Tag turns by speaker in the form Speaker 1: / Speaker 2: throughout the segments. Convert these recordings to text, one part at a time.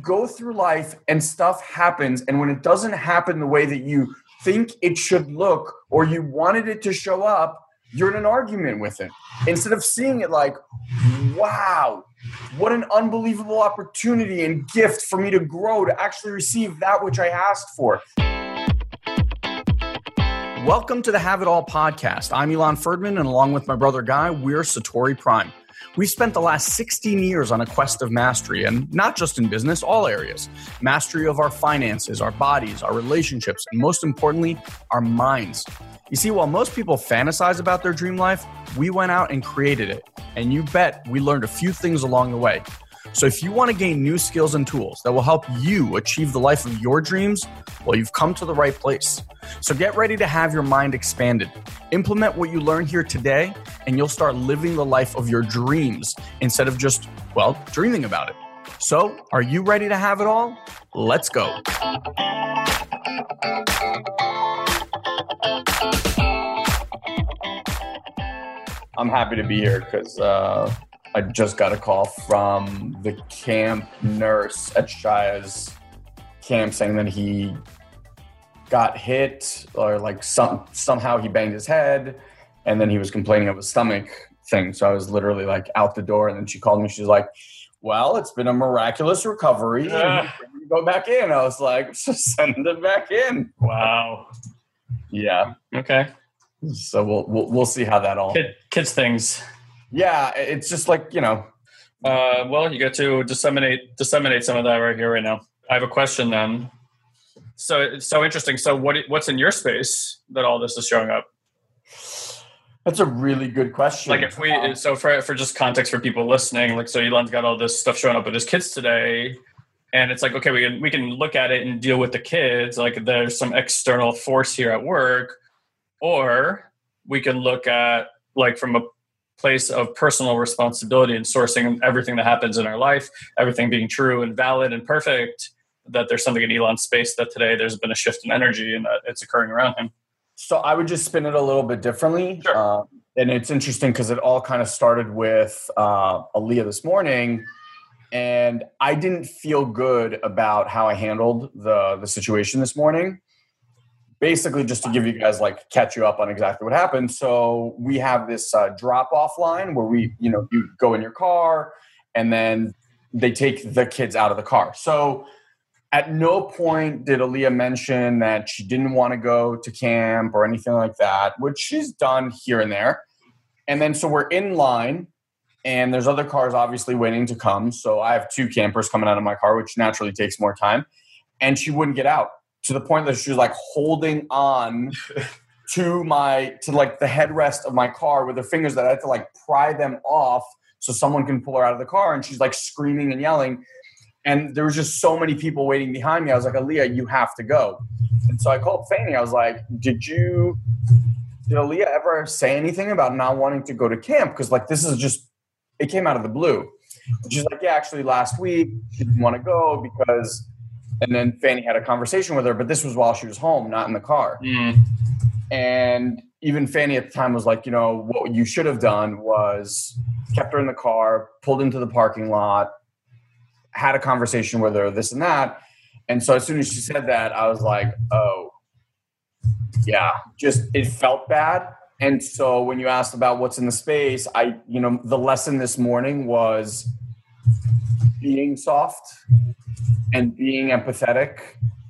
Speaker 1: go through life and stuff happens, and when it doesn't happen the way that you think it should look or you wanted it to show up, you're in an argument with it. Instead of seeing it like, wow, what an unbelievable opportunity and gift for me to grow, to actually receive that which I asked for. Welcome to the Have It All podcast. I'm Ilan Ferdman, and along with my brother Guy, we're Satori Prime. We've spent the last 16 years on a quest of mastery, and not just in business, all areas. Mastery of our finances, our bodies, our relationships, and most importantly, our minds. You see, while most people fantasize about their dream life, we went out and created it. And you bet we learned a few things along the way. So if you want to gain new skills and tools that will help you achieve the life of your dreams, well, you've come to the right place. So get ready to have your mind expanded. Implement what you learn here today, and you'll start living the life of your dreams instead of just, well, dreaming about it. So, are you ready to have it all? Let's go. I'm happy to be here because uh, I just got a call from the camp nurse at Shaya's camp saying that he got hit or like some somehow he banged his head and then he was complaining of a stomach thing. So I was literally like out the door and then she called me. She's like, Well, it's been a miraculous recovery. Uh, go back in. I was like, send him back in.
Speaker 2: Wow.
Speaker 1: Yeah.
Speaker 2: Okay.
Speaker 1: So we'll we'll, we'll see how that all
Speaker 2: Kid, kids things.
Speaker 1: Yeah, it's just like, you know.
Speaker 2: Uh, well, you get to disseminate disseminate some of that right here right now. I have a question then. So it's so interesting. So what what's in your space that all this is showing up?
Speaker 1: That's a really good question.
Speaker 2: Like if we um, so for for just context for people listening, like so Ilan's got all this stuff showing up with his kids today. And it's like, okay, we can we can look at it and deal with the kids. Like there's some external force here at work, or we can look at like from a place of personal responsibility and sourcing everything that happens in our life, everything being true and valid and perfect, that there's something in Ilan's space that today there's been a shift in energy and that it's occurring around him.
Speaker 1: So I would just spin it a little bit differently.
Speaker 2: Sure. Uh,
Speaker 1: and it's interesting because it all kind of started with uh, Aaliyah this morning. And I didn't feel good about how I handled the, the situation this morning. Basically, just to give you guys like catch you up on exactly what happened. So we have this uh, drop off line where we, you know, you go in your car and then they take the kids out of the car. So at no point did Aaliyah mention that she didn't want to go to camp or anything like that, which she's done here and there. And then so we're in line, and there's other cars obviously waiting to come. So I have two campers coming out of my car, which naturally takes more time. And she wouldn't get out to the point that she was like holding on to my to like the headrest of my car with her fingers that I had to like pry them off so someone can pull her out of the car. And she's like screaming and yelling and there was just so many people waiting behind me. I was like, Aaliyah, you have to go. And so I called Fanny. I was like, Did you, did Aaliyah ever say anything about not wanting to go to camp? Because like this is just, it came out of the blue. And she's like, Yeah, actually, last week she didn't want to go because, and then Fanny had a conversation with her, but this was while she was home, not in the car.
Speaker 2: Mm.
Speaker 1: And even Fanny at the time was like, you know, what you should have done was kept her in the car, pulled into the parking lot, had a conversation with her, this and that. And so as soon as she said that, I was like, oh, yeah, just it felt bad. And so when you asked about what's in the space, I, you know, the lesson this morning was being soft and being empathetic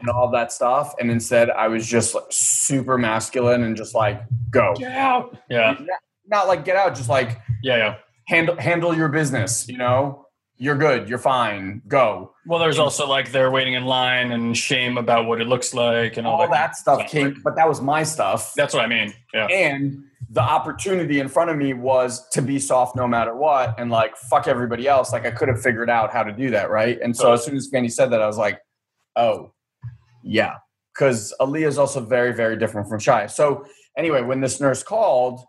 Speaker 1: and all that stuff. And instead, I was just like super masculine and just like, go.
Speaker 2: Get out. Yeah. Not,
Speaker 1: not like get out, just like,
Speaker 2: yeah, yeah.
Speaker 1: Handle, handle your business, you know? you're good, you're fine, go.
Speaker 2: Well, there's also like they're waiting in line and shame about what it looks like and all,
Speaker 1: all that, that stuff came, but that was my stuff.
Speaker 2: That's what I mean. Yeah.
Speaker 1: And the opportunity in front of me was to be soft no matter what and like fuck everybody else. Like I could have figured out how to do that, right? And so as soon as Fanny said that, I was like, oh, yeah. Because Aaliyah is also very, very different from Shai. So anyway, when this nurse called,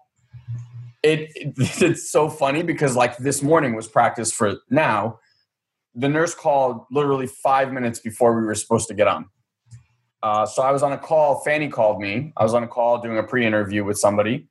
Speaker 1: it, it, it's so funny because like this morning was practice for now. The nurse called literally five minutes before we were supposed to get on. Uh, so I was on a call. Fanny called me. I was on a call doing a pre-interview with somebody,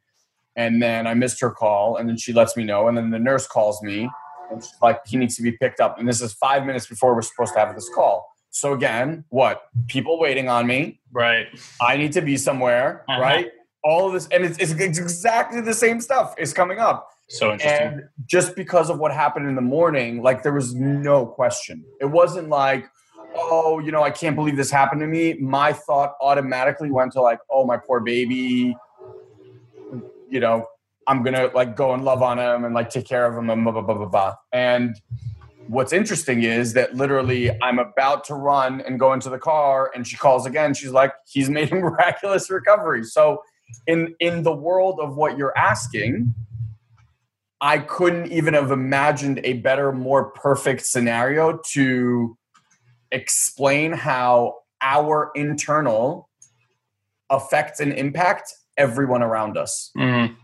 Speaker 1: and then I missed her call. And then she lets me know. And then the nurse calls me, And she's like, he needs to be picked up. And this is five minutes before we're supposed to have this call. So again, what? People waiting on me.
Speaker 2: Right.
Speaker 1: I need to be somewhere,
Speaker 2: Uh-huh.
Speaker 1: right? All of this, and it's, it's, it's exactly the same stuff is coming up.
Speaker 2: So interesting.
Speaker 1: And just because of what happened in the morning, like there was no question. It wasn't like, oh, you know, I can't believe this happened to me. My thought automatically went to like, oh, my poor baby. You know, I'm gonna like go and love on him and like take care of him and blah blah blah blah blah. And what's interesting is that literally I'm about to run and go into the car, and she calls again. She's like, he's made a miraculous recovery. So in in the world of what you're asking I couldn't even have imagined a better, more perfect scenario to explain how our internal affects and impact everyone around us.
Speaker 2: Mhm.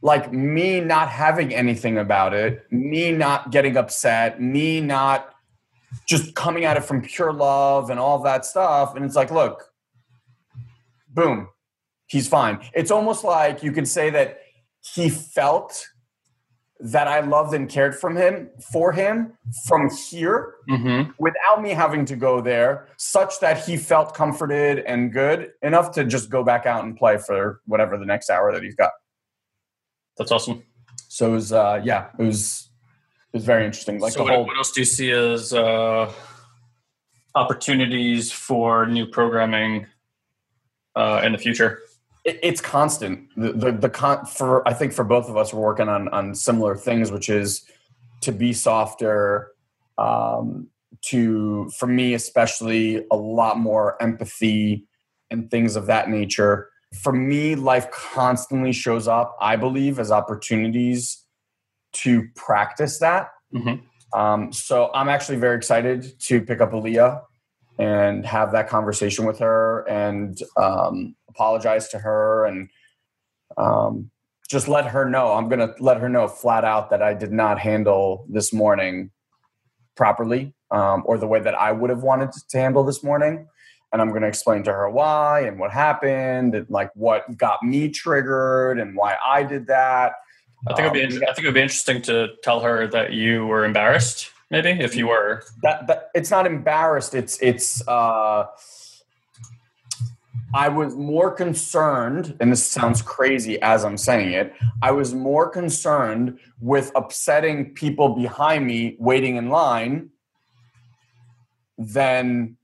Speaker 1: Like me not having anything about it, me not getting upset, me not just coming at it from pure love and all that stuff. And it's like, look, boom, he's fine. It's almost like you can say that he felt that I loved and cared from him for him from here
Speaker 2: Mhm.
Speaker 1: without me having to go there, such that he felt comforted and good enough to just go back out and play for whatever the next hour that he's got.
Speaker 2: That's awesome.
Speaker 1: So it was, uh, yeah, it was, it was very interesting. Like
Speaker 2: so
Speaker 1: the
Speaker 2: what,
Speaker 1: whole,
Speaker 2: what else do you see as uh, opportunities for new programming uh, in the future?
Speaker 1: It, it's constant. The, the, the con for, I think for both of us, we're working on, on similar things, which is to be softer, um, to, for me, especially a lot more empathy and things of that nature. For me, life constantly shows up, I believe, as opportunities to practice that.
Speaker 2: Mhm.
Speaker 1: Um, so I'm actually very excited to pick up Aaliyah and have that conversation with her and um, apologize to her and um, just let her know. I'm going to let her know flat out that I did not handle this morning properly um, or the way that I would have wanted to handle this morning. And I'm going to explain to her why and what happened and like what got me triggered and why I did that.
Speaker 2: I think it'd be
Speaker 1: Um,
Speaker 2: I think it'd be interesting to tell her that you were embarrassed, maybe if you were.
Speaker 1: that, that it's not embarrassed it's it's uh i was more concerned and this sounds crazy as i'm saying it i was more concerned with upsetting people behind me waiting in line than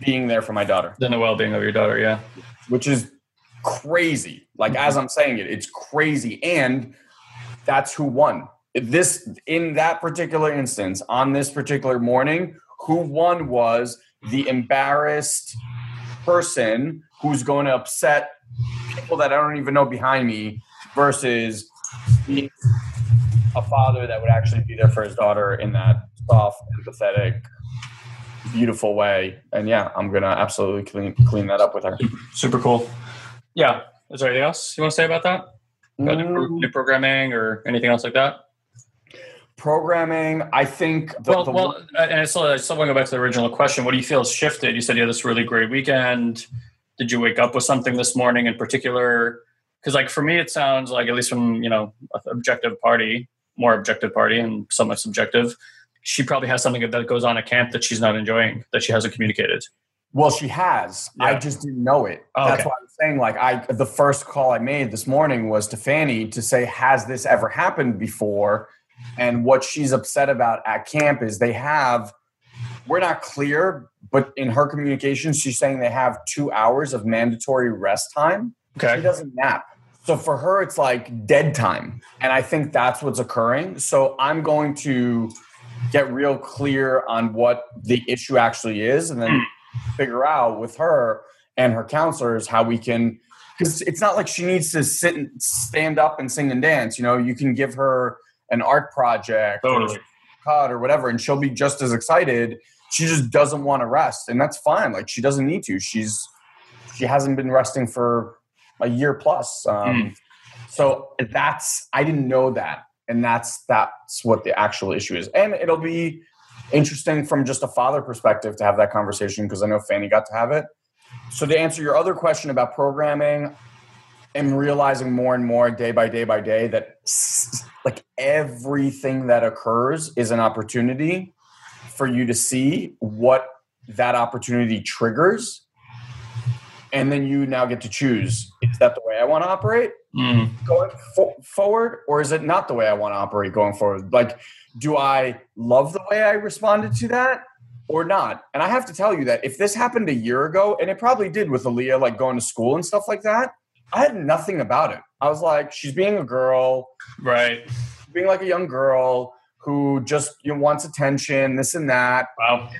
Speaker 1: being there for my daughter
Speaker 2: Than the well-being of your daughter, yeah.
Speaker 1: which is crazy. Like as I'm saying it, it's crazy, and that's who won. This in that particular instance on this particular morning, who won was the embarrassed person who's going to upset people that I don't even know behind me versus being a father that would actually be there for his daughter in that soft, empathetic, beautiful way. And yeah, I'm gonna absolutely clean clean that up with her.
Speaker 2: Super cool. Yeah. Is there anything else you want to say about that? About
Speaker 1: Mm,
Speaker 2: new programming or anything else like that?
Speaker 1: Programming, I think. The,
Speaker 2: well,
Speaker 1: the-
Speaker 2: well, and I still, I still want to go back to the original question. What do you feel has shifted? You said you had this really great weekend. Did you wake up with something this morning in particular? Because, like, for me, it sounds like, at least from, you know, objective party, more objective party and somewhat subjective, she probably has something that goes on at camp that she's not enjoying, that she hasn't communicated.
Speaker 1: well, she has. I just didn't know it.
Speaker 2: Oh,
Speaker 1: That's
Speaker 2: okay.
Speaker 1: why I'm saying. Like, I the first call I made this morning was to Fanny to say, "Has this ever happened before?" And what she's upset about at camp is they have. We're not clear, but in her communications, she's saying they have two hours of mandatory rest time.
Speaker 2: Okay.
Speaker 1: She doesn't nap. So for her, it's like dead time. And I think that's what's occurring. So I'm going to get real clear on what the issue actually is and then figure out with her and her counselors how we can because it's not like she needs to sit and stand up and sing and dance you know you can give her an art project
Speaker 2: Totally.
Speaker 1: or cut or whatever and she'll be just as excited. She just doesn't want to rest and that's fine. Like she doesn't need to. She's she hasn't been resting for a year plus um, so that's i didn't know that and that's that's what the actual issue is. And it'll be interesting from just a father perspective to have that conversation because i know fanny got to have it. So to answer your other question about programming i'm realizing more and more day by day by day that like everything that occurs is an opportunity for you to see what that opportunity triggers. And then you now get to choose. Is that the way i want to operate
Speaker 2: Mm.
Speaker 1: going fo- forward or is it not the way i want to operate going forward? Like do i love the way i responded to that or not? And i have to tell you that if this happened a year ago and it probably did with Aaliyah like going to school and stuff like that i had nothing about it i was like she's being a girl
Speaker 2: Right.
Speaker 1: being like a young girl who just you know, wants attention this and that
Speaker 2: Wow.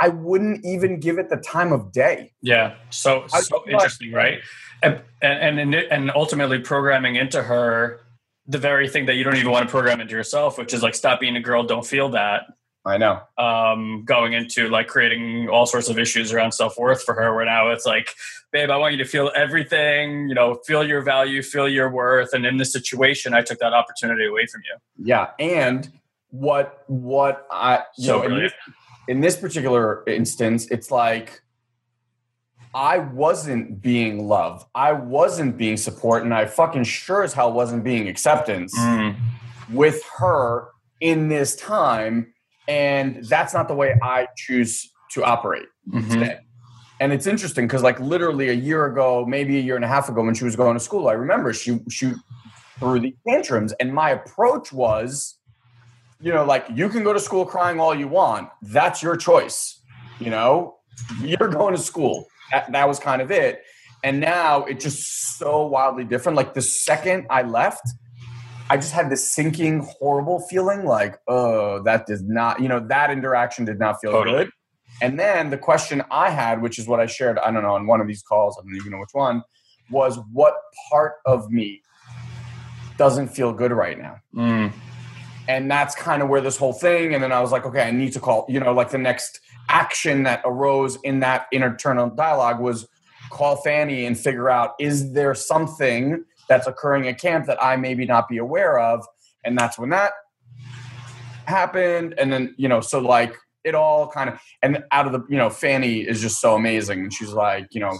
Speaker 1: i wouldn't even give it the time of day
Speaker 2: Yeah. So so interesting, right? And and and and ultimately programming into her the very thing that you don't even want to program into yourself, which is like stop being a girl, don't feel that.
Speaker 1: I know
Speaker 2: Um, going into like creating all sorts of issues around self worth for her, where now it's like, babe, I want you to feel everything, you know, feel your value, feel your worth. And in this situation, I took that opportunity away from you.
Speaker 1: yeah and what what i
Speaker 2: So
Speaker 1: know, in
Speaker 2: brilliant.
Speaker 1: in this particular instance, it's like I wasn't being love. I wasn't being support, and I fucking sure as hell wasn't being acceptance
Speaker 2: Mm.
Speaker 1: with her in this time. And that's not the way I choose to operate
Speaker 2: Mhm.
Speaker 1: today. And it's interesting because, like, literally a year ago, maybe a year and a half ago, when she was going to school, I remember she she threw the tantrums, and my approach was, you know, like you can go to school crying all you want. That's your choice. You know, you're going to school. That, that was kind of it. And now it's just so wildly different. Like the second I left, I just had this sinking, horrible feeling like, oh, that does not, you know, that interaction did not feel
Speaker 2: Totally.
Speaker 1: good. And then the question I had, which is what I shared, I don't know, on one of these calls, I don't even know which one, was what part of me doesn't feel good right now?
Speaker 2: Mm.
Speaker 1: And that's kind of where this whole thing, and then I was like, okay, I need to call, you know, like the next action that arose in that internal dialogue was call Fanny and figure out is there something that's occurring at camp that I maybe not be aware of? And that's when that happened. And then, you know, so like it all kind of, and out of the, you know, Fanny is just so amazing. And she's like, you know,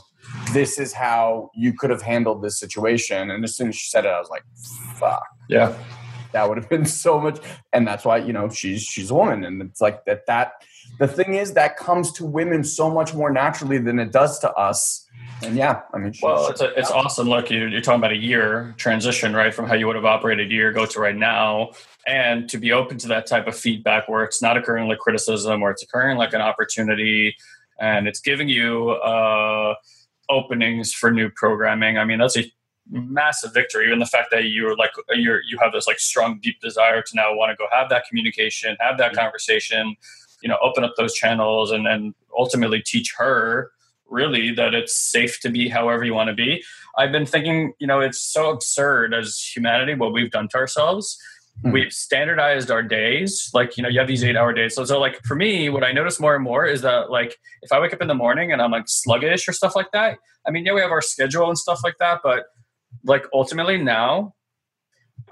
Speaker 1: this is how you could have handled this situation. And as soon as she said it, I was like, fuck
Speaker 2: Yeah.
Speaker 1: that would have been so much and that's why you know she's she's a woman and it's like that that the thing is that comes to women so much more naturally than it does to us and yeah i mean
Speaker 2: Well, it's, a, it's awesome. Look, you're, you're talking about a year transition, right? From how you would have operated a year ago to right now. And to be open to that type of feedback where it's not occurring like criticism, where it's occurring like an opportunity and it's giving you uh, openings for new programming. I mean, that's a massive victory. Even the fact that you're like, you're, you have this like strong, deep desire to now want to go have that communication, have that conversation, you know, open up those channels and, and ultimately teach her really that it's safe to be however you want to be. I've been thinking, you know, it's so absurd as humanity what we've done to ourselves.
Speaker 1: Hmm.
Speaker 2: We've standardized our days. Like, you know, you have these eight hour days. So, so, like, for me, what I notice more and more is that, like, if I wake up in the morning and I'm like sluggish or stuff like that, I mean, yeah, we have our schedule and stuff like that. But, like, ultimately now,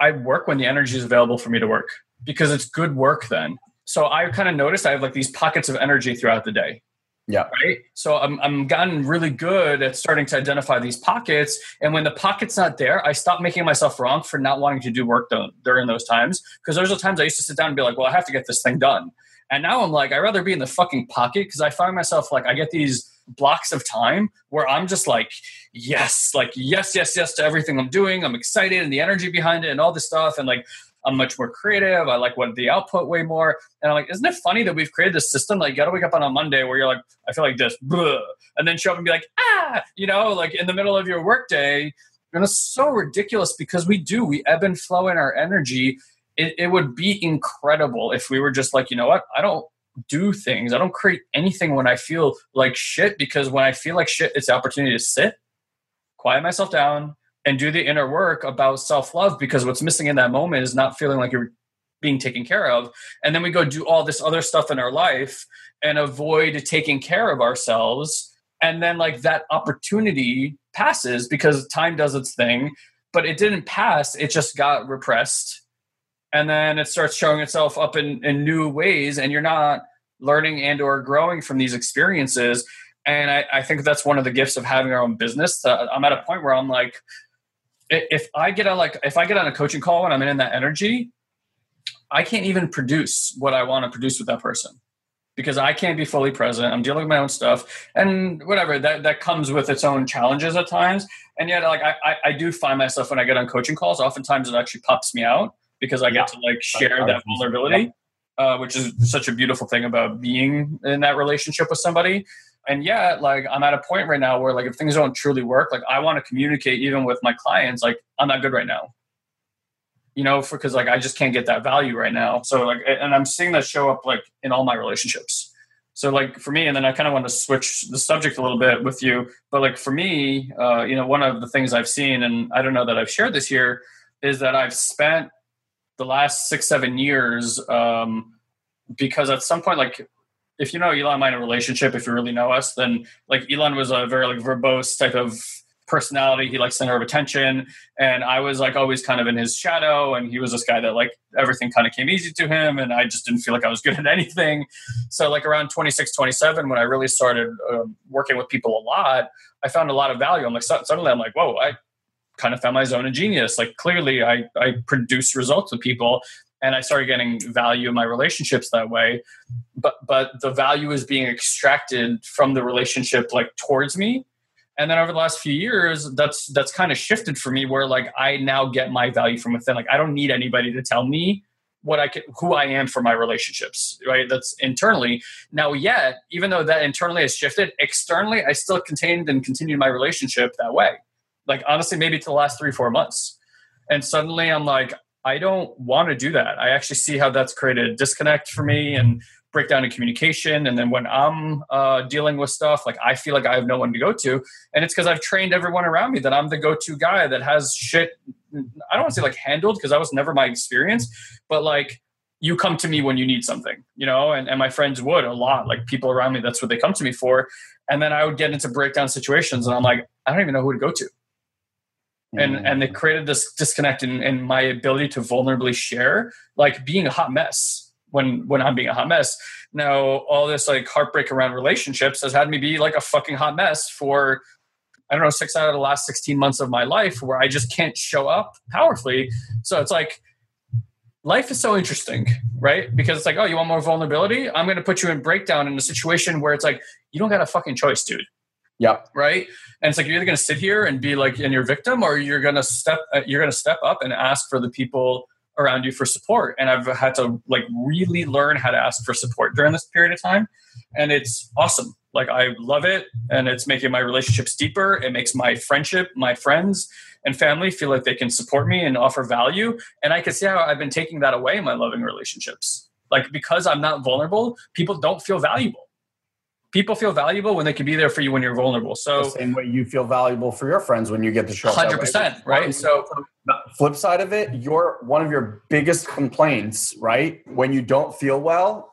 Speaker 2: I work when the energy is available for me to work because it's good work then. So I kind of noticed I have like these pockets of energy throughout the day.
Speaker 1: Yeah.
Speaker 2: Right. So I'm I'm gotten really good at starting to identify these pockets. And when the pocket's not there, I stop making myself wrong for not wanting to do work during those times. Because there's the times I used to sit down and be like, well, I have to get this thing done. And now I'm like, I'd rather be in the fucking pocket because I find myself like I get these blocks of time where I'm just like, yes, like yes, yes, yes to everything I'm doing. I'm excited and the energy behind it and all this stuff. And like I'm much more creative. I like what the output way more. And I'm like, isn't it funny that we've created this system? Like, you got to wake up on a Monday where you're like, I feel like this, blah, and then show up and be like, ah, you know, like in the middle of your workday. And it's so ridiculous because we do, we ebb and flow in our energy. It, it would be incredible if we were just like, you know what? I don't do things. I don't create anything when I feel like shit because when I feel like shit, it's the opportunity to sit, quiet myself down, and do the inner work about self love because what's missing in that moment is not feeling like you're being taken care of. And then we go do all this other stuff in our life and avoid taking care of ourselves. And then, like, that opportunity passes because time does its thing, but it didn't pass, it just got repressed. And then it starts showing itself up in, in new ways, and you're not learning and or growing from these experiences and I, I, think that's one of the gifts of having our own business uh, i'm at a point where i'm like if i get on like if i get on a coaching call and i'm in that energy I can't even produce what I want to produce with that person because I can't be fully present. I'm dealing with my own stuff and whatever that, that comes with its own challenges at times. And yet like I, I, I do find myself when I get on coaching calls, oftentimes it actually pops me out because I get to like share that vulnerability, uh, which is such a beautiful thing about being in that relationship with somebody. And yet like I'm at a point right now where like if things don't truly work, like I want to communicate even with my clients, like I'm not good right now you know, for because like I just can't get that value right now. So like, and I'm seeing that show up like in all my relationships. So like for me, and then I kind of want to switch the subject a little bit with you. But like for me, uh, you know, one of the things I've seen, and I don't know that I've shared this here, is that I've spent the last six seven years um, because at some point, like if you know Ilan, I'm in a relationship. If you really know us, then like Ilan was a very like verbose type of personality. He likes center of attention. And I was like always kind of in his shadow. And he was this guy that like everything kind of came easy to him. And I just didn't feel like I was good at anything. So like around 26, 27, when I really started um, working with people a lot, I found a lot of value. I'm like, suddenly I'm like, whoa, I kind of found my zone of genius. Like clearly I, I produce results with people and I started getting value in my relationships that way. But but the value is being extracted from the relationship like towards me. And then over the last few years that's that's kind of shifted for me where like i now get my value from within. Like i don't need anybody to tell me what i can who i am for my relationships right? That's internally. Now yet even though that internally has shifted externally i still contained and continued my relationship that way. Like honestly maybe to the last three four months. And suddenly i'm like i don't want to do that. I actually see how that's created a disconnect for me and breakdown in communication and then when i'm uh, dealing with stuff like i feel like i have no one to go to and it's because i've trained everyone around me that i'm the go-to guy that has shit i don't want to say like handled because that was never my experience but like you come to me when you need something you know and, and my friends would a lot like people around me that's what they come to me for and then i would get into breakdown situations and i'm like i don't even know who to go to and mm. and they created this disconnect in, in my ability to vulnerably share like being a hot mess when when I'm being a hot mess. Now all this like heartbreak around relationships has had me be like a fucking hot mess for I don't know six out of the last 16 months of my life where I just can't show up powerfully. So it's like life is so interesting, right? Because it's like, oh, you want more vulnerability? I'm going to put you in breakdown in a situation where it's like you don't got a fucking choice, dude.
Speaker 1: Yep.
Speaker 2: Right. And it's like you're either going to sit here and be like in your victim, or you're going to step uh, you're going to step up and ask for the people around you for support. And i've had to like really learn how to ask for support during this period of time. And it's awesome. Like i love it. And it's making my relationships deeper. It makes my friendship my friends and family feel like they can support me and offer value. And i can see how i've been taking that away in my loving relationships. Like because i'm not vulnerable people don't feel valuable people feel valuable when they can be there for you when you're vulnerable. So
Speaker 1: the same way you feel valuable for your friends when you get to show up.
Speaker 2: Hundred percent, right?
Speaker 1: So flip side of it, your one of your biggest complaints, right, when you don't feel well,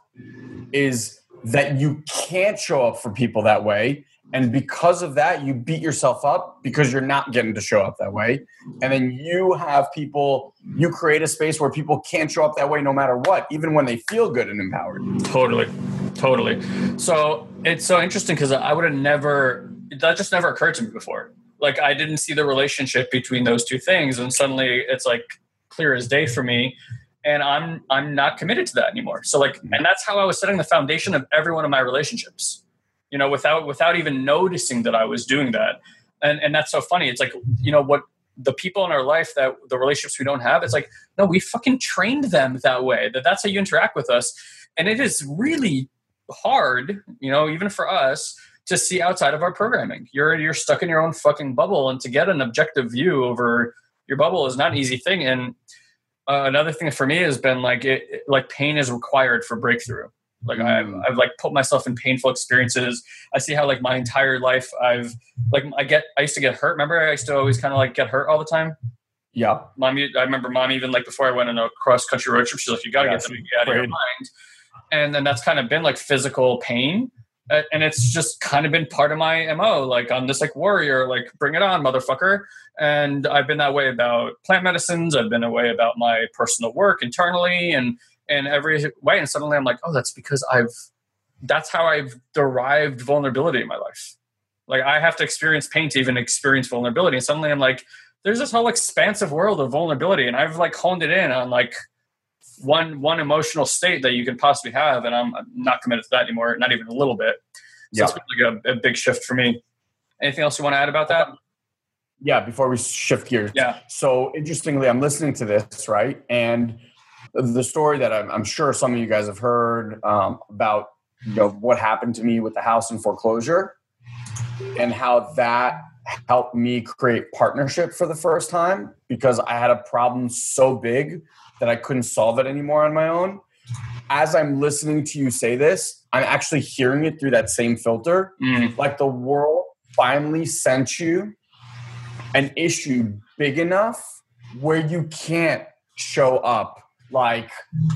Speaker 1: is that you can't show up for people that way. And because of that, you beat yourself up because you're not getting to show up that way. And then you have people, you create a space where people can't show up that way no matter what, even when they feel good and empowered.
Speaker 2: Totally. Totally. So it's so interesting because I would have never, that just never occurred to me before. Like I didn't see the relationship between those two things. And suddenly it's like clear as day for me and i'm i'm not committed to that anymore so like mm-hmm. and that's how i was setting the foundation of every one of my relationships you know, without without even noticing that I was doing that. And and that's so funny. It's like, you know, what the people in our life that the relationships we don't have, it's like, no, we fucking trained them that way. That that's how you interact with us. And it is really hard, you know, even for us to see outside of our programming. You're you're stuck in your own fucking bubble and to get an objective view over your bubble is not an easy thing and uh, another thing for me has been like it, it, like pain is required for breakthrough like mm. I've, I've like put myself in painful experiences. I see how like my entire life I've like I get I used to get hurt. Remember I used to always kind of like get hurt all the time.
Speaker 1: Yeah.
Speaker 2: Mom, I remember mom even like before I went on a cross country road trip, she's like, you got to get them out of your mind. And then that's kind of been like physical pain. Uh, and it's just kind of been part of my MO. Like I'm just like warrior, like bring it on, motherfucker. And I've been that way about plant medicines. I've been that way about my personal work internally. And in every way. And suddenly I'm like, oh, that's because I've, that's how I've derived vulnerability in my life. Like I have to experience pain to even experience vulnerability. And suddenly I'm like, there's this whole expansive world of vulnerability. And I've like honed it in on like one one emotional state that you can possibly have, and I'm not committed to that anymore, not even a little bit. So yeah. it's been like a, a big shift for me. Anything else you want to add about that?
Speaker 1: Yeah, before we shift gears.
Speaker 2: Yeah.
Speaker 1: So interestingly, I'm listening to this, right? And the story that I'm, I'm sure some of you guys have heard um, about, you know, what happened to me with the house in foreclosure and how that helped me create partnership for the first time because I had a problem so big that I couldn't solve it anymore on my own. As I'm listening to you say this, I'm actually hearing it through that same filter. Mm. Like the world finally sent you an issue big enough where you can't show up like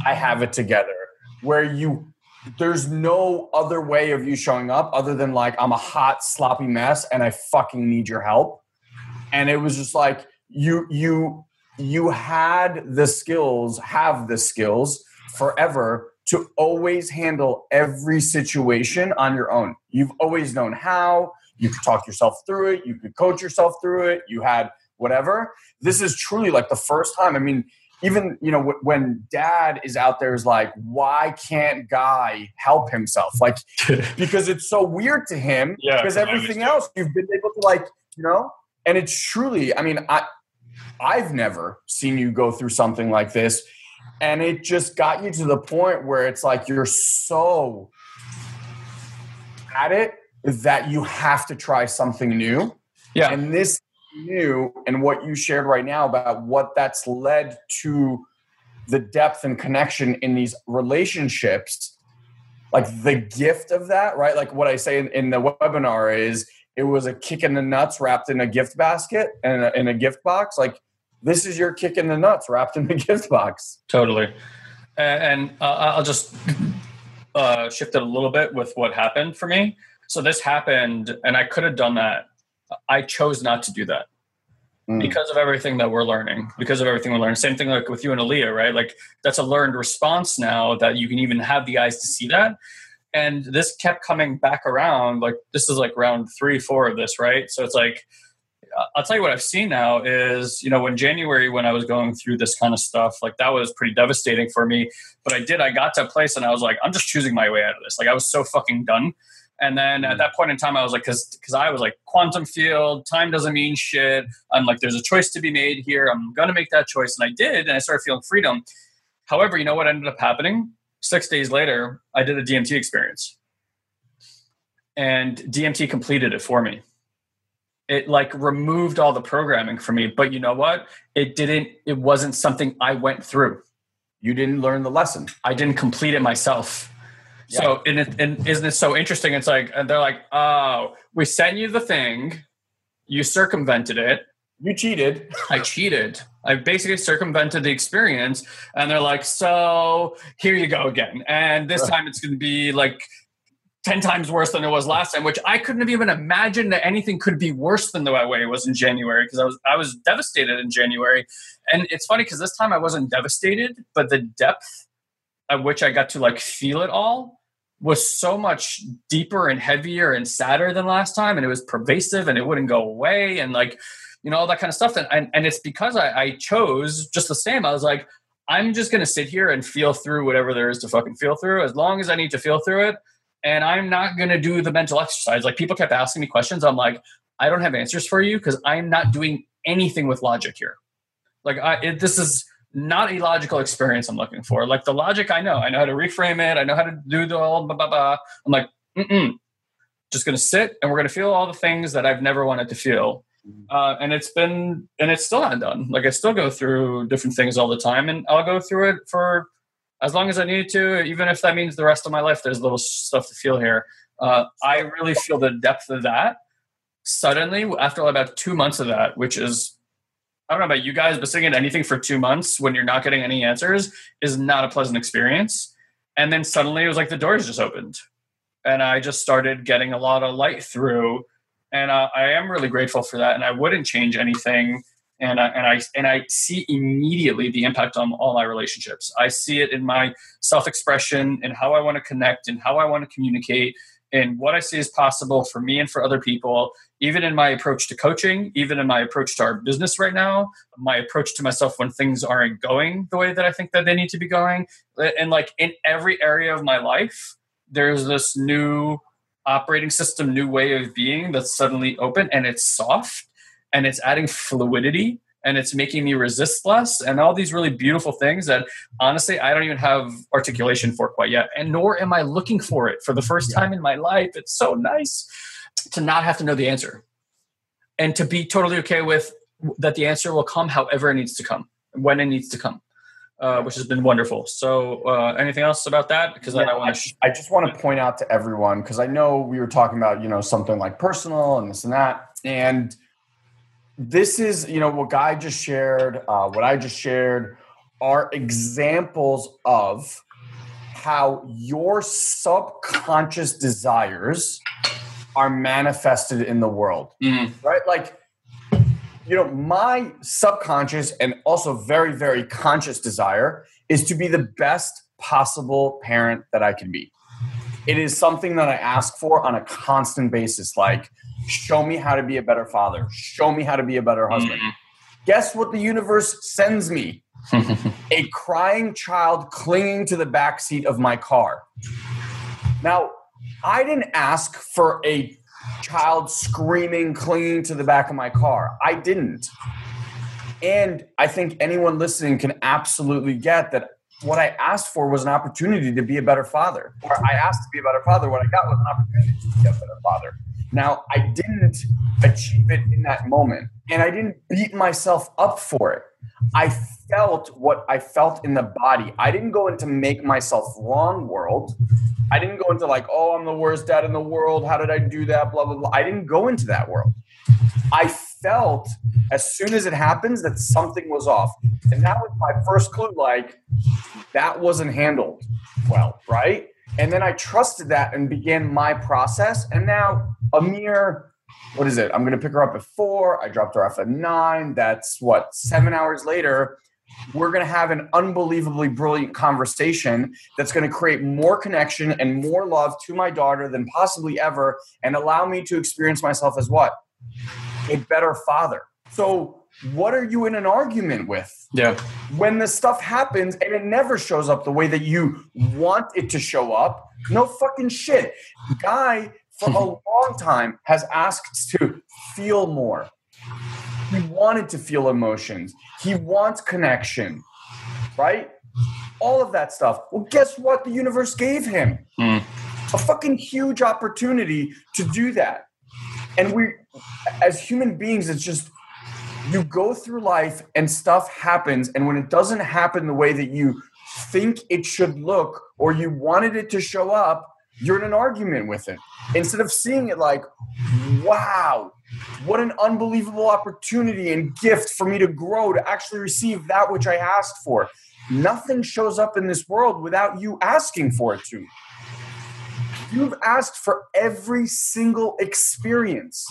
Speaker 1: I have it together, where you there's no other way of you showing up other than like I'm a hot sloppy mess and I fucking need your help. And it was just like you you you had the skills, have the skills forever to always handle every situation on your own. You've always known how, you could talk yourself through it, you could coach yourself through it, you had whatever. This is truly like the first time. I mean, even you know when dad is out there is like why can't guy help himself like because it's so weird to him yeah, because everything else you've been able to like you know and it's truly i mean i i've never seen you go through something like this. And it just got you to the point where it's like you're so at it that you have to try something new.
Speaker 2: Yeah.
Speaker 1: And this new and what you shared right now about what that's led to the depth and connection in these relationships like the gift of that right? Like what i say in, in the webinar is it was a kick in the nuts wrapped in a gift basket and a, in a gift box like this is your kick in the nuts wrapped in a gift box
Speaker 2: totally and uh, i'll just uh, shift it a little bit with what happened for me so this happened and i could have done that I chose not to do that mm. because of everything that we're learning, because of everything we learn. Same thing like with you and Aaliyah, right? Like that's a learned response now that you can even have the eyes to see that. And this kept coming back around. Like this is like round three, four of this, right? So it's like, I'll tell you what I've seen now is, you know, when January, when I was going through this kind of stuff, like that was pretty devastating for me. But I did, I got to a place and I was like, I'm just choosing my way out of this. Like I was so fucking done. And then at mm. that point in time, I was like, because because I was like, quantum field, time doesn't mean shit. I'm like, there's a choice to be made here. I'm gonna make that choice, and I did, and I started feeling freedom. However, you know what ended up happening? Six days later, I did a DMT experience, and DMT completed it for me. It like removed all the programming for me, but you know what? It didn't. It wasn't something I went through.
Speaker 1: You didn't learn the lesson.
Speaker 2: I didn't complete it myself yeah. So, and, it, and isn't it so interesting? It's like, and they're like, oh, we sent you the thing, you circumvented it.
Speaker 1: You cheated.
Speaker 2: I cheated. I basically circumvented the experience. And they're like, so here you go again. And this time it's going to be like 10 times worse than it was last time, which I couldn't have even imagined that anything could be worse than the way it was in January because I was I was devastated in January. And it's funny because this time I wasn't devastated, but the depth at which I got to like feel it all was so much deeper and heavier and sadder than last time. And it was pervasive and it wouldn't go away and like, you know, all that kind of stuff. And, and, and it's because I, I chose just the same. I was like, I'm just going to sit here and feel through whatever there is to fucking feel through as long as I need to feel through it. And I'm not going to do the mental exercise. Like people kept asking me questions. I'm like, I don't have answers for you because I'm not doing anything with logic here. Like I, it, this is, not a logical experience I'm looking for. Like the logic, I know. I know how to reframe it. I know how to do the old blah, blah, blah. I'm like, mm Just going to sit and we're going to feel all the things that I've never wanted to feel. Uh, and it's been, and it's still not done. Like I still go through different things all the time and I'll go through it for as long as I need to, even if that means the rest of my life, there's little stuff to feel here. Uh, I really feel the depth of that suddenly after about two months of that, which is I don't know about you guys, but sitting at anything for two months when you're not getting any answers is not a pleasant experience. And then suddenly it was like the doors just opened. And I just started getting a lot of light through. And uh, I am really grateful for that. And I wouldn't change anything. And I, and I and I see immediately the impact on all my relationships. I see it in my self expression and how I want to connect and how I want to communicate and what I see as possible for me and for other people, even in my approach to coaching, even in my approach to our business right now, my approach to myself when things aren't going the way that I think that they need to be going. And like in every area of my life, there's this new operating system, new way of being that's suddenly open and it's soft and it's adding fluidity and it's making me resist less and all these really beautiful things that honestly I don't even have articulation for quite yet. And nor am I looking for it for the first time in my life. It's so nice to not have to know the answer and to be totally okay with that the answer will come however it needs to come, when it needs to come. Uh, which has been wonderful. So, uh, anything else about that? Because
Speaker 1: Yeah,
Speaker 2: I,
Speaker 1: I,
Speaker 2: sh-
Speaker 1: I just want to point out to everyone because I know we were talking about you know something like personal and this and that, and this is you know what Guy just shared, uh, what I just shared are examples of how your subconscious desires are manifested in the world
Speaker 2: Mm,
Speaker 1: right? Like, you know, my subconscious and also very, very conscious desire is to be the best possible parent that I can be. It is something that I ask for on a constant basis. Like, show me how to be a better father, show me how to be a better husband. Mm-hmm. Guess what the universe sends me? a crying child clinging to the back seat of my car. Now, I didn't ask for a child screaming, clinging to the back of my car. I didn't. And I think anyone listening can absolutely get that what I asked for was an opportunity to be a better father. Or I asked to be a better father. What I got was an opportunity to be a better father. Now, I didn't achieve it in that moment, and I didn't beat myself up for it. I felt what I felt in the body. I didn't go into make myself wrong world. I didn't go into like, oh, I'm the worst dad in the world. How did I do that? Blah, blah, blah. I didn't go into that world. I felt as soon as it happens that something was off. And that was my first clue like, that wasn't handled well, right? And then I trusted that and began my process. And now a mere, what is it? I'm going to pick her up at four. I dropped her off at nine. That's what, seven hours later. We're going to have an unbelievably brilliant conversation that's going to create more connection and more love to my daughter than possibly ever and allow me to experience myself as what? A better father. So, what are you in an argument with?
Speaker 2: yeah.
Speaker 1: when the stuff happens and it never shows up the way that you want it to show up, no fucking shit. Guy for a long time has asked to feel more. He wanted to feel emotions. He wants connection, right? All of that stuff. Well, guess what? The universe gave him
Speaker 2: Mm.
Speaker 1: a fucking huge opportunity to do that. And we, as human beings, it's just you go through life and stuff happens and when it doesn't happen the way that you think it should look or you wanted it to show up you're in an argument with it instead of seeing it like wow what an unbelievable opportunity and gift for me to grow to actually receive that which i asked for. Nothing shows up in this world without you asking for it to you've asked for every single experience.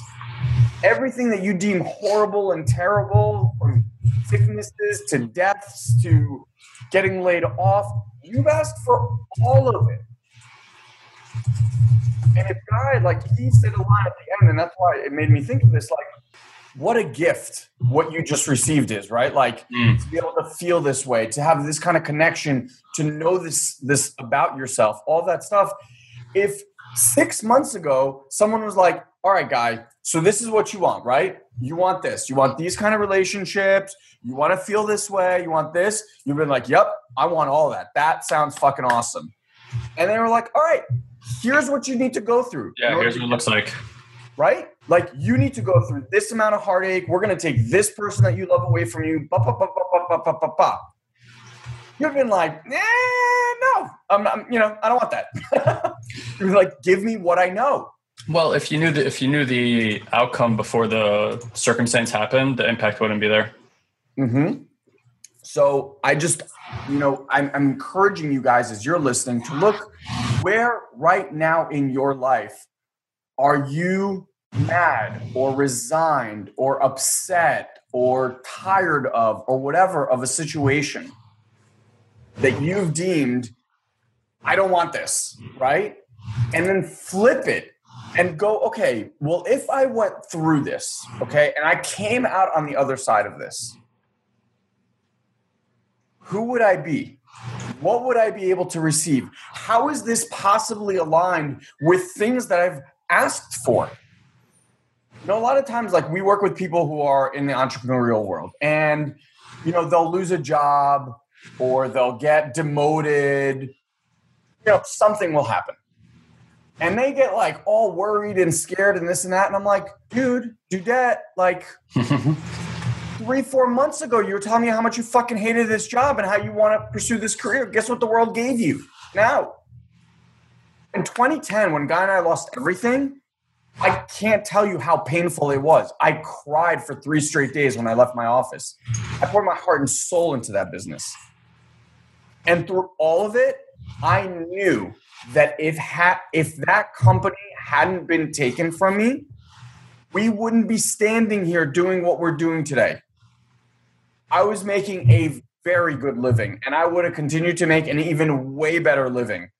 Speaker 1: Everything that you deem horrible and terrible, from sicknesses to deaths to getting laid off, you've asked for all of it. And if God, like he said a line at the end, and that's why it made me think of this, like, what a gift what you just received is, right? Like
Speaker 2: Mm.
Speaker 1: to be able to feel this way, to have this kind of connection, to know this this about yourself, all that stuff. If six months ago someone was like, all right, guy, so this is what you want, right? You want this. You want these kind of relationships. You want to feel this way. You want this. You've been like, yep, I want all that. That sounds fucking awesome. And they were like, all right, here's what you need to go through.
Speaker 2: Yeah, here's what it looks like.
Speaker 1: Right? Like you need to go through this amount of heartache. We're gonna take this person that you love away from you. Ba, ba, ba, ba, ba, ba, ba, ba. You've been like, eh, no, I'm, I'm, you know, I don't want that. You're like, give me what I know.
Speaker 2: Well, if you knew the, if you knew the outcome before the circumstance happened, the impact wouldn't be there.
Speaker 1: Hmm. So I just, you know, I'm, I'm encouraging you guys as you're listening to look where right now in your life are you mad or resigned or upset or tired of or whatever of a situation that you've deemed, I don't want this, right? and then flip it and go, okay, well, if I went through this, okay, and I came out on the other side of this, who would I be? What would I be able to receive? How is this possibly aligned with things that I've asked for? You know, a lot of times, like we work with people who are in the entrepreneurial world, and you know, they'll lose a job or they'll get demoted. You know, something will happen. And they get like all worried and scared and this and that. And I'm like, dude, Dudette, like three, four months ago, you were telling me how much you fucking hated this job and how you want to pursue this career. Guess what the world gave you now? In 2010, when Guy and I lost everything, I can't tell you how painful it was. I cried for three straight days when I left my office. I poured my heart and soul into that business. And through all of it, I knew that if ha- if that company hadn't been taken from me, we wouldn't be standing here doing what we're doing today. I was making a very good living and I would have continued to make an even way better living.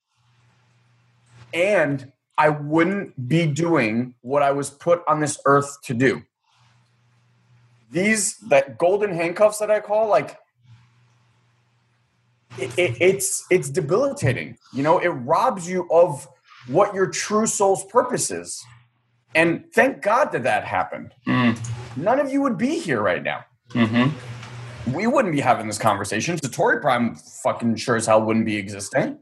Speaker 1: And I wouldn't be doing what I was put on this earth to do. These that golden handcuffs that I call like it, it, it's it's debilitating. You know, it robs you of what your true soul's purpose is. And thank God that that happened. Mm. None of you would be here right now. Mm-hmm. We wouldn't be having this conversation. Satori Prime fucking sure as hell wouldn't be existing.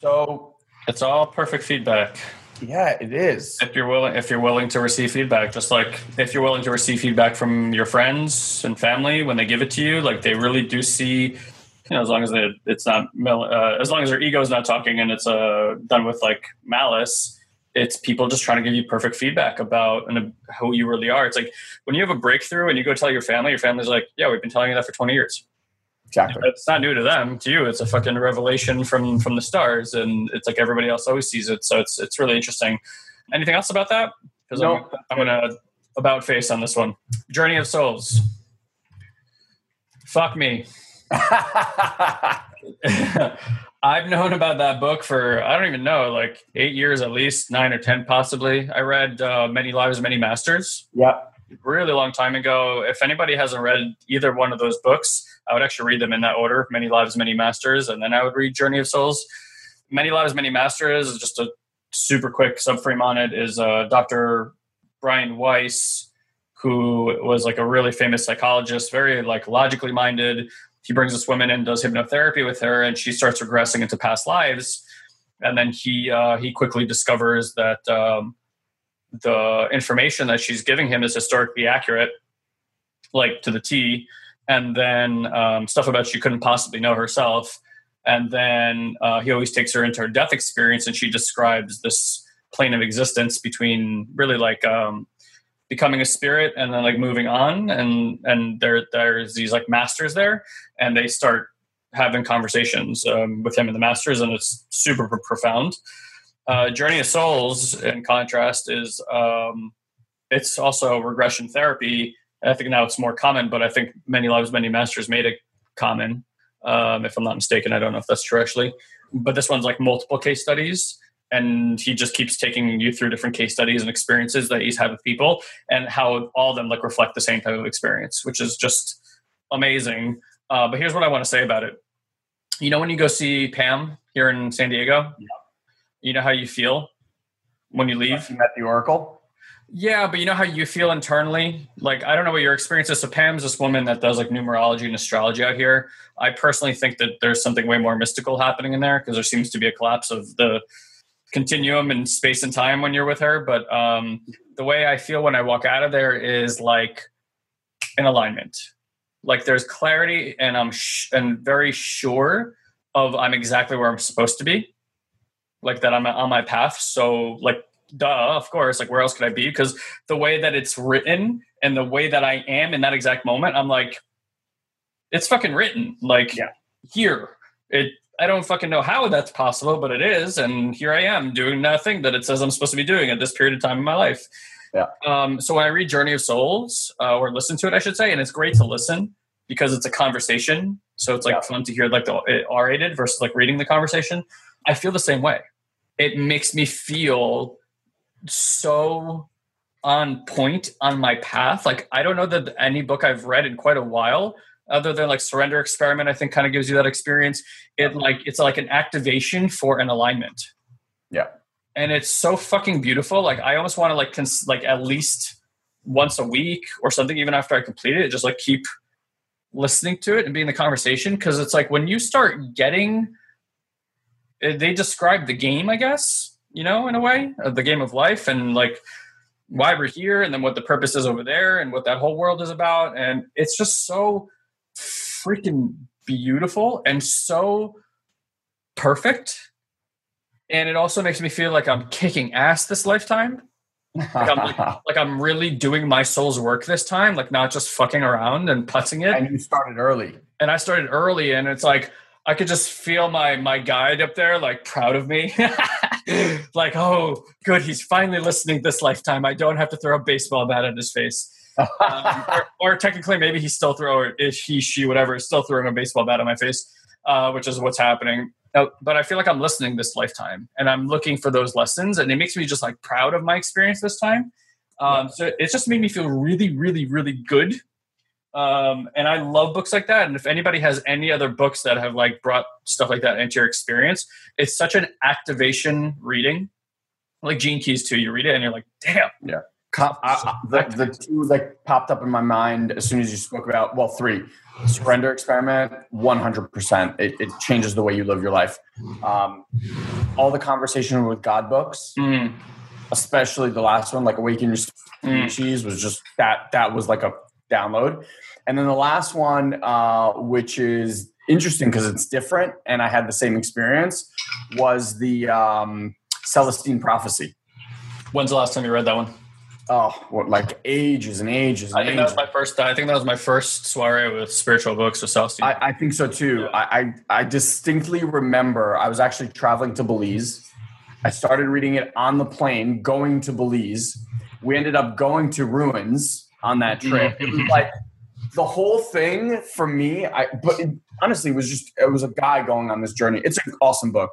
Speaker 1: So
Speaker 2: it's all perfect feedback.
Speaker 1: Yeah, it is.
Speaker 2: If you're willing, if you're willing to receive feedback, just like if you're willing to receive feedback from your friends and family when they give it to you, like they really do see you know, as long as they, it's not, uh, as long as their ego is not talking and it's uh, done with like malice, it's people just trying to give you perfect feedback about and who you really are. It's like when you have a breakthrough and you go tell your family, your family's like, "Yeah, we've been telling you that for 20 years."
Speaker 1: Exactly.
Speaker 2: It's not new to them. To you, it's a fucking revelation from from the stars, and it's like everybody else always sees it. So it's it's really interesting. Anything else about that? Because no. I'm, I'm gonna about face on this one. Journey of Souls. Fuck me. I've known about that book for I don't even know, like eight years at least, nine or ten possibly. I read uh, Many Lives, Many Masters.
Speaker 1: Yeah,
Speaker 2: really long time ago. If anybody hasn't read either one of those books, I would actually read them in that order: Many Lives, Many Masters, and then I would read Journey of Souls. Many Lives, Many Masters is just a super quick subframe on it. Is uh, Dr. Brian Weiss, who was like a really famous psychologist, very like logically minded he brings this woman in, does hypnotherapy with her, and she starts regressing into past lives. And then he uh, he quickly discovers that um, the information that she's giving him is historically accurate, like to the T. And then um, stuff about she couldn't possibly know herself. And then uh, he always takes her into her death experience, and she describes this plane of existence between really like um, becoming a spirit and then like moving on and and there there's these like masters there and they start having conversations um, with him and the masters and it's super profound. Uh, journey of souls in contrast is um, it's also regression therapy i think now it's more common but i think many lives many masters made it common um, if i'm not mistaken. I don't know if that's true actually. But this one's like multiple case studies and he just keeps taking you through different case studies and experiences that he's had with people and how all of them like reflect the same type of experience which is just amazing uh, but here's what i want to say about it you know when you go see pam here in san diego yeah. you know how you feel when you leave
Speaker 1: you met the oracle
Speaker 2: yeah, but you know how you feel internally? Like, I don't know what your experience is. So, Pam's this woman that does like numerology and astrology out here. I personally think that there's something way more mystical happening in there because there seems to be a collapse of the continuum and space and time when you're with her. But um, the way I feel when I walk out of there is like an alignment. Like there's clarity, and I'm sh- and very sure of I'm exactly where I'm supposed to be. Like that I'm on my path. So like duh, of course. Like where else could I be? Because the way that it's written and the way that I am in that exact moment, I'm like, it's fucking written. Like yeah. here, it I don't fucking know how that's possible, but it is. And here I am doing nothing that it says I'm supposed to be doing at this period of time in my life.
Speaker 1: Yeah.
Speaker 2: Um, so when I read Journey of Souls, uh, or listen to it, I should say, and it's great to listen because it's a conversation. So it's like yeah. fun to hear like the R rated versus like reading the conversation. I feel the same way. it makes me feel so on point on my path. Like I don't know that any book I've read in quite a while, other than like Surrender Experiment, I think kind of gives you that experience. It like it's like an activation for an alignment.
Speaker 1: Yeah.
Speaker 2: And it's so fucking beautiful. Like I almost want to like cons- like at least once a week or something, even after I complete it, just like keep listening to it and be in the conversation. Cause it's like when you start getting eh, they describe the game, I guess, you know, in a way, the game of life and like why we're here and then what the purpose is over there and what that whole world is about. And it's just so freaking beautiful and so perfect. And it also makes me feel like I'm kicking ass this lifetime. Like I'm, like I'm really doing my soul's work this time, like not just fucking around and putzing it.
Speaker 1: and you started early.
Speaker 2: And I started early, and it's like I could just feel my my guide up there, like proud of me. like, oh, good, he's finally listening this lifetime. I don't have to throw a baseball bat at his face. Um, or, or, technically, maybe he's still throwing, Is he, she, whatever, is still throwing a baseball bat at my face, uh, which is what's happening. Now, but I feel like I'm listening this lifetime, and I'm looking for those lessons, and it makes me just like proud of my experience this time. Um, so it's just made me feel really, really, really good. Um, and I love books like that. And if anybody has any other books that have like brought stuff like that into your experience, it's such an activation reading. Like Gene Keys too. You read it and you're like, damn.
Speaker 1: Yeah. I, the, the two that popped up in my mind as soon as you spoke about well three surrender experiment 100% it, it changes the way you live your life. Um, all the conversation with god books
Speaker 2: Mm.
Speaker 1: especially the last one like awaken your species was just that that was like a download. And then the last one uh, which is interesting because it's different and i had the same experience was the um, celestine prophecy.
Speaker 2: When's the last time you read that one?
Speaker 1: Oh what, like ages and ages and
Speaker 2: I think that was my first. I think that was my first soiree with spiritual books with Celestine.
Speaker 1: I, I think so too. I, I I distinctly remember I was actually traveling to Belize. I started reading it on the plane going to Belize. We ended up going to ruins on that mm-hmm. trip. It was like the whole thing for me. I but it honestly was just it was a guy going on this journey. It's an awesome book.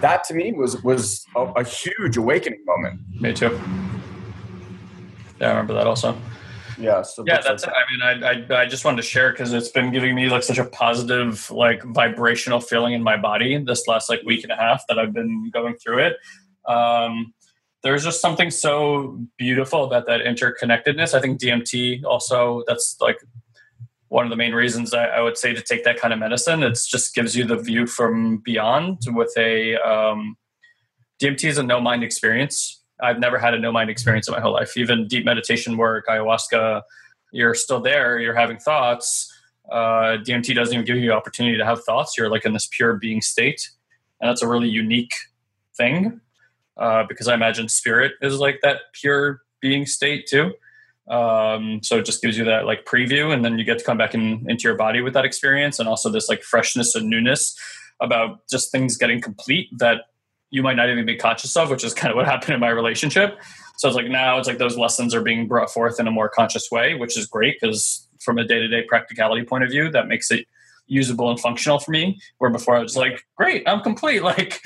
Speaker 1: That to me was was a, a huge awakening moment.
Speaker 2: Me too. Yeah, I remember that also.
Speaker 1: Yeah. So
Speaker 2: Yeah, that's it.
Speaker 1: like
Speaker 2: I mean, I, I I just wanted to share because it's been giving me like such a positive, like vibrational feeling in my body this last like week and a half that I've been going through it. Um, there's just something so beautiful about that interconnectedness. I think DMT also that's like one of the main reasons I, I would say to take that kind of medicine. It just gives you the view from beyond with a um, DMT is a no mind experience. I've never had a no mind experience in my whole life. Even deep meditation work, ayahuasca, you're still there, you're having thoughts. Uh, DMT doesn't even give you the opportunity to have thoughts. You're like in this pure being state. And that's a really unique thing uh, because I imagine spirit is like that pure being state too. Um, so it just gives you that like preview, and then you get to come back in, into your body with that experience, and also this like freshness and newness about just things getting complete that you might not even be conscious of, which is kind of what happened in my relationship. So it's like now it's like those lessons are being brought forth in a more conscious way, which is great because from a day to day practicality point of view, that makes it usable and functional for me. Where before I was like, great, I'm complete. Like,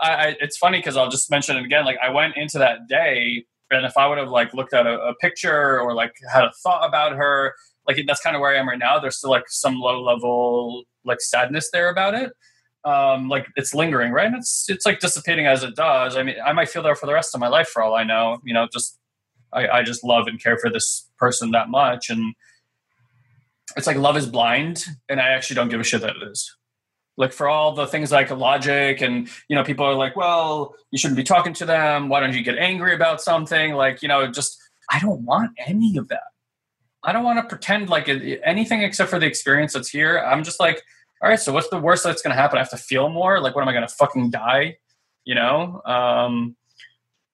Speaker 2: I, I it's funny because I'll just mention it again. Like, I went into that day, and if I would have like looked at a, a picture or like had a thought about her, like that's kind of where I am right now. There's still like some low level like sadness there about it. Um, like it's lingering, right? And it's it's like dissipating as it does. I mean, I might feel there for the rest of my life for all I know. You know, just I, I just love and care for this person that much, and it's like love is blind, and I actually don't give a shit that it is. Like for all the things like logic, and you know, people are like, "Well, you shouldn't be talking to them. Why don't you get angry about something?" Like you know, just I don't want any of that. I don't want to pretend like anything except for the experience that's here. I'm just like, all right, so what's the worst that's going to happen? I have to feel more. Like, what am I going to fucking die? You know? Um,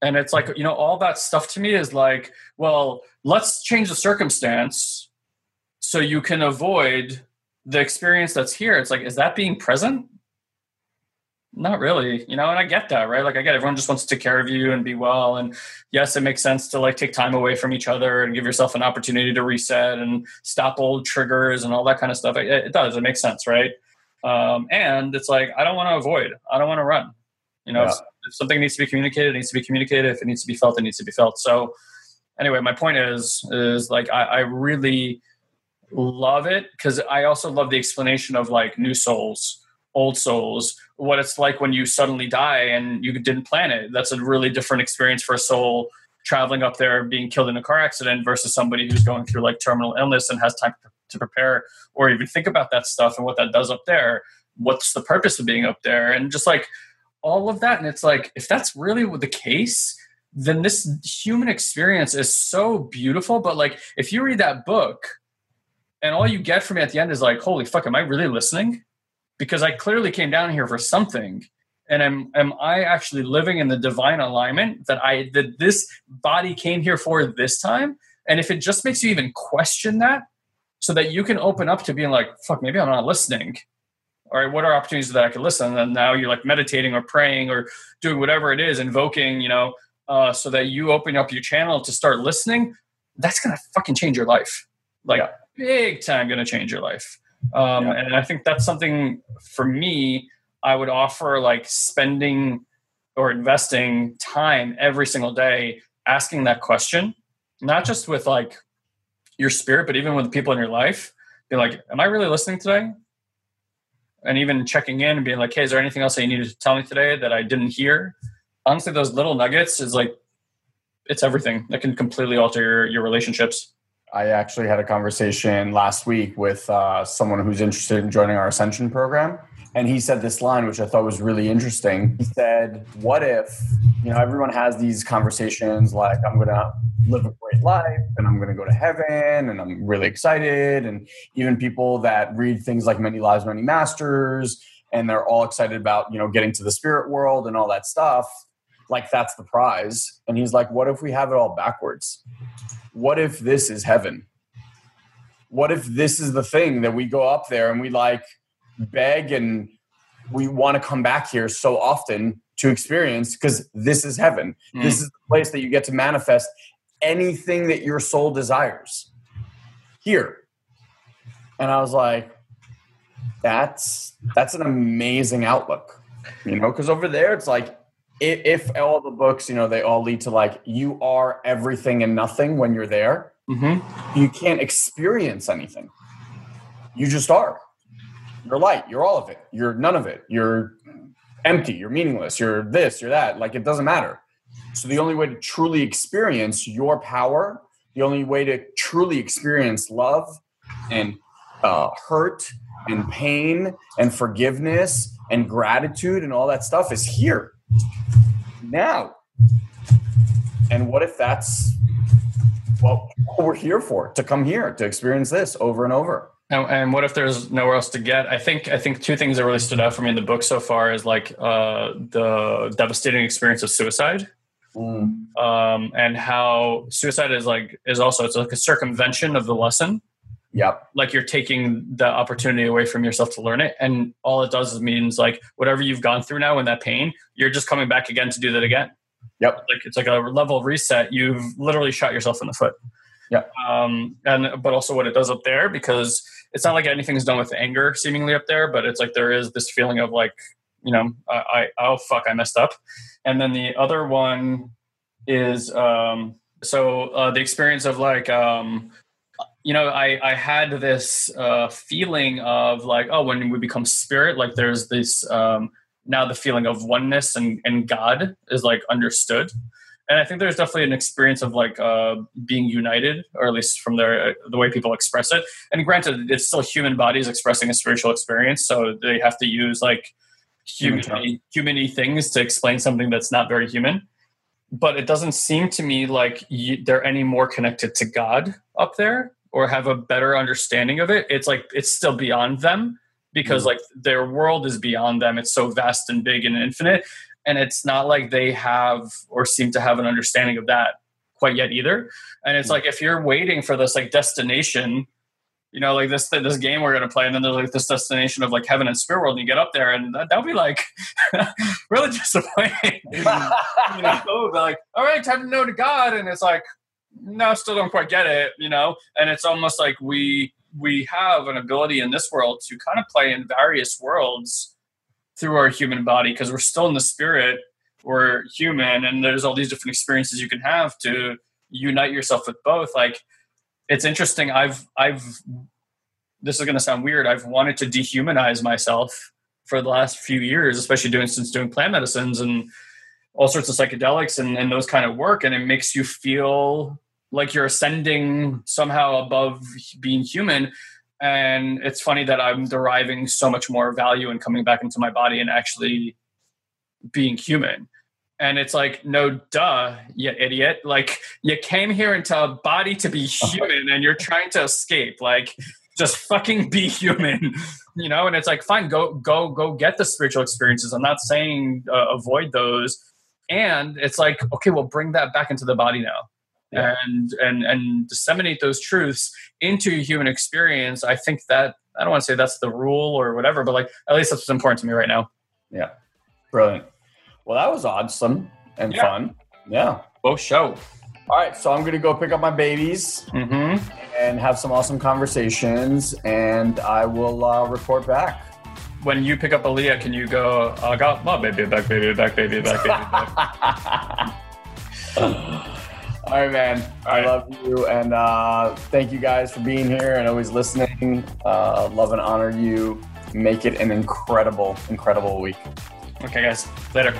Speaker 2: and it's like, you know, all that stuff to me is like, well, let's change the circumstance so you can avoid the experience that's here. It's like, is that being present? Not really, you know, and I get that, right? Like I get everyone just wants to take care of you and be well. And yes, it makes sense to like take time away from each other and give yourself an opportunity to reset and stop old triggers and all that kind of stuff. It, it does. It makes sense, right? Um, and it's like I don't want to avoid. I don't want to run. You know,
Speaker 1: Yeah.
Speaker 2: if, if something needs to be communicated, it needs to be communicated. If it needs to be felt, it needs to be felt. So anyway, my point is is like I, I really love it because I also love the explanation of like new souls, old souls, what it's like when you suddenly die and you didn't plan it. That's a really different experience for a soul traveling up there being killed in a car accident versus somebody who's going through like terminal illness and has time to prepare or even think about that stuff and what that does up there. What's the purpose of being up there? And just like all of that. And it's like if that's really the case then this human experience is so beautiful. But like if you read that book and all you get from me at the end is like holy fuck am i really listening because i clearly came down here for something. And am am i actually living in the divine alignment that i that this body came here for this time? And if it just makes you even question that so that you can open up to being like fuck maybe i'm not listening. All right what are opportunities that i could listen? And now you're like meditating or praying or doing whatever it is invoking you know uh, so that you open up your channel to start listening that's gonna fucking change your life. Like yeah. big time gonna change your life um, yeah. and i think that's something for me I would offer like spending or investing time every single day asking that question, not just with like your spirit, but even with the people in your life. Be like, am I really listening today? And even checking in and being like, hey, is there anything else that you needed to tell me today that I didn't hear? Honestly, those little nuggets is like, it's everything that can completely alter your, your relationships.
Speaker 1: I actually had a conversation last week with uh, someone who's interested in joining our Ascension program. And he said this line which i thought was really interesting. He said what if you know everyone has these conversations like i'm gonna live a great life and i'm gonna go to heaven and i'm really excited. And even people that read things like many lives many masters and they're all excited about you know getting to the spirit world and all that stuff like that's the prize. And he's like what if we have it all backwards what if this is heaven what if this is the thing that we go up there and we like beg and we want to come back here so often to experience because this is heaven. Mm. This is the place that you get to manifest anything that your soul desires here. And I was like, that's that's an amazing outlook, you know, because over there it's like if, if, all the books, you know, they all lead to like you are everything and nothing when you're there. Mm-hmm. You can't experience anything. You just are. You're light. You're all of it. You're none of it. You're empty. You're meaningless. You're this. You're that. Like it doesn't matter. So the only way to truly experience your power, the only way to truly experience love and uh, hurt and pain and forgiveness and gratitude and all that stuff is here now. And what if that's what we're here for? To come here to experience this over and over.
Speaker 2: And, and, what if there's nowhere else to get? I think I think two things that really stood out for me in the book so far is like uh, the devastating experience of suicide, mm. um, and how suicide is like is also it's like a circumvention of the lesson.
Speaker 1: Yep.
Speaker 2: Like you're taking the opportunity away from yourself to learn it, and all it does is means like whatever you've gone through now in that pain, you're just coming back again to do that again.
Speaker 1: Yep.
Speaker 2: Like it's like a level of reset. You've literally shot yourself in the foot.
Speaker 1: Yeah.
Speaker 2: Um, and but also what it does up there because it's not like anything's done with anger seemingly up there, but it's like there is this feeling of like, you know, I, I oh fuck, I messed up. And then the other one is um, so uh, the experience of like um, you know i i had this uh, feeling of like oh when we become spirit like there's this um, now the feeling of oneness and and god is like understood and I think there's definitely an experience of like uh, being united, or at least from their uh, the way people express it. And granted, it's still human bodies expressing a spiritual experience, so they have to use like human human things to explain something that's not very human. But it doesn't seem to me like you, they're any more connected to God up there, or have a better understanding of it. It's like it's still beyond them because mm. like their world is beyond them. It's so vast and big and infinite and it's not like they have or seem to have an understanding of that quite yet either and it's hmm. like if you're waiting for this like destination you know like this this game we're going to play and then there's like this destination of like heaven and spirit world and you get up there and that, would be like really disappointing you know like all right time to know to god and it's like no still don't quite get it you know? And it's almost like we we have an ability in this world to kind of play in various worlds through our human body because we're still in the spirit we're human and there's all these different experiences you can have to unite yourself with both. Like it's interesting i've i've this is going to sound weird i've wanted to dehumanize myself for the last few years especially doing since doing plant medicines and all sorts of psychedelics and, and those kind of work and it makes you feel like you're ascending somehow above being human. And it's funny that i'm deriving so much more value in coming back into my body and actually being human. And it's like no duh you idiot. Like you came here into a body to be human and you're trying to escape. Like just fucking be human you know? And it's like fine go go go get the spiritual experiences. I'm not saying uh, avoid those and it's like okay well bring that back into the body now. Yeah. and and and disseminate those truths into human experience. I think that i don't want to say that's the rule or whatever but like at least that's what's important to me right now.
Speaker 1: Yeah. Brilliant. Well that was awesome and yeah. fun. Yeah.
Speaker 2: Both show.
Speaker 1: All right so i'm gonna go pick up my babies mm-hmm. and have some awesome conversations and i will uh, report back
Speaker 2: when you pick up Aaliyah, can you go, I got my baby back, baby back, baby back, baby back?
Speaker 1: All right, man. All right. I love you. And uh, thank you guys for being here and always listening. Uh, love and honor you. Make it an incredible, incredible week.
Speaker 2: Okay, guys. Later.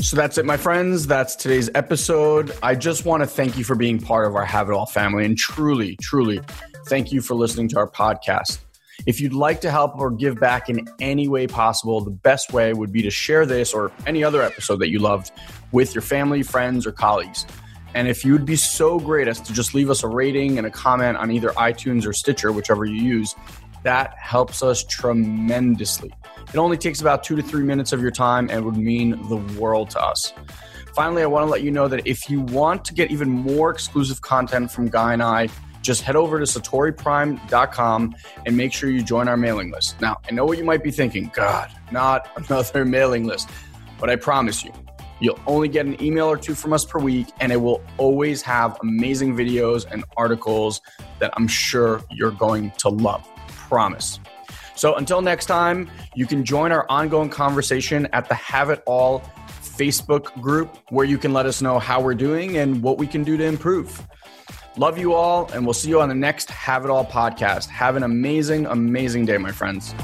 Speaker 1: So that's it, my friends. That's today's episode. I just want to thank you for being part of our Have It All family and truly, truly Thank you for listening to our podcast. If you'd like to help or give back in any way possible, the best way would be to share this or any other episode that you loved with your family, friends, or colleagues. And if you'd be so great as to just leave us a rating and a comment on either iTunes or Stitcher, whichever you use, that helps us tremendously. It only takes about two to three minutes of your time and would mean the world to us. Finally, I want to let you know that if you want to get even more exclusive content from Guy and I, just head over to satoriprime.com and make sure you join our mailing list. Now, I know what you might be thinking God, not another mailing list, but I promise you, you'll only get an email or two from us per week, and it will always have amazing videos and articles that I'm sure you're going to love. Promise. So until next time, you can join our ongoing conversation at the Have It All Facebook group where you can let us know how we're doing and what we can do to improve. Love you all, and we'll see you on the next Have It All podcast. Have an amazing, amazing day, my friends.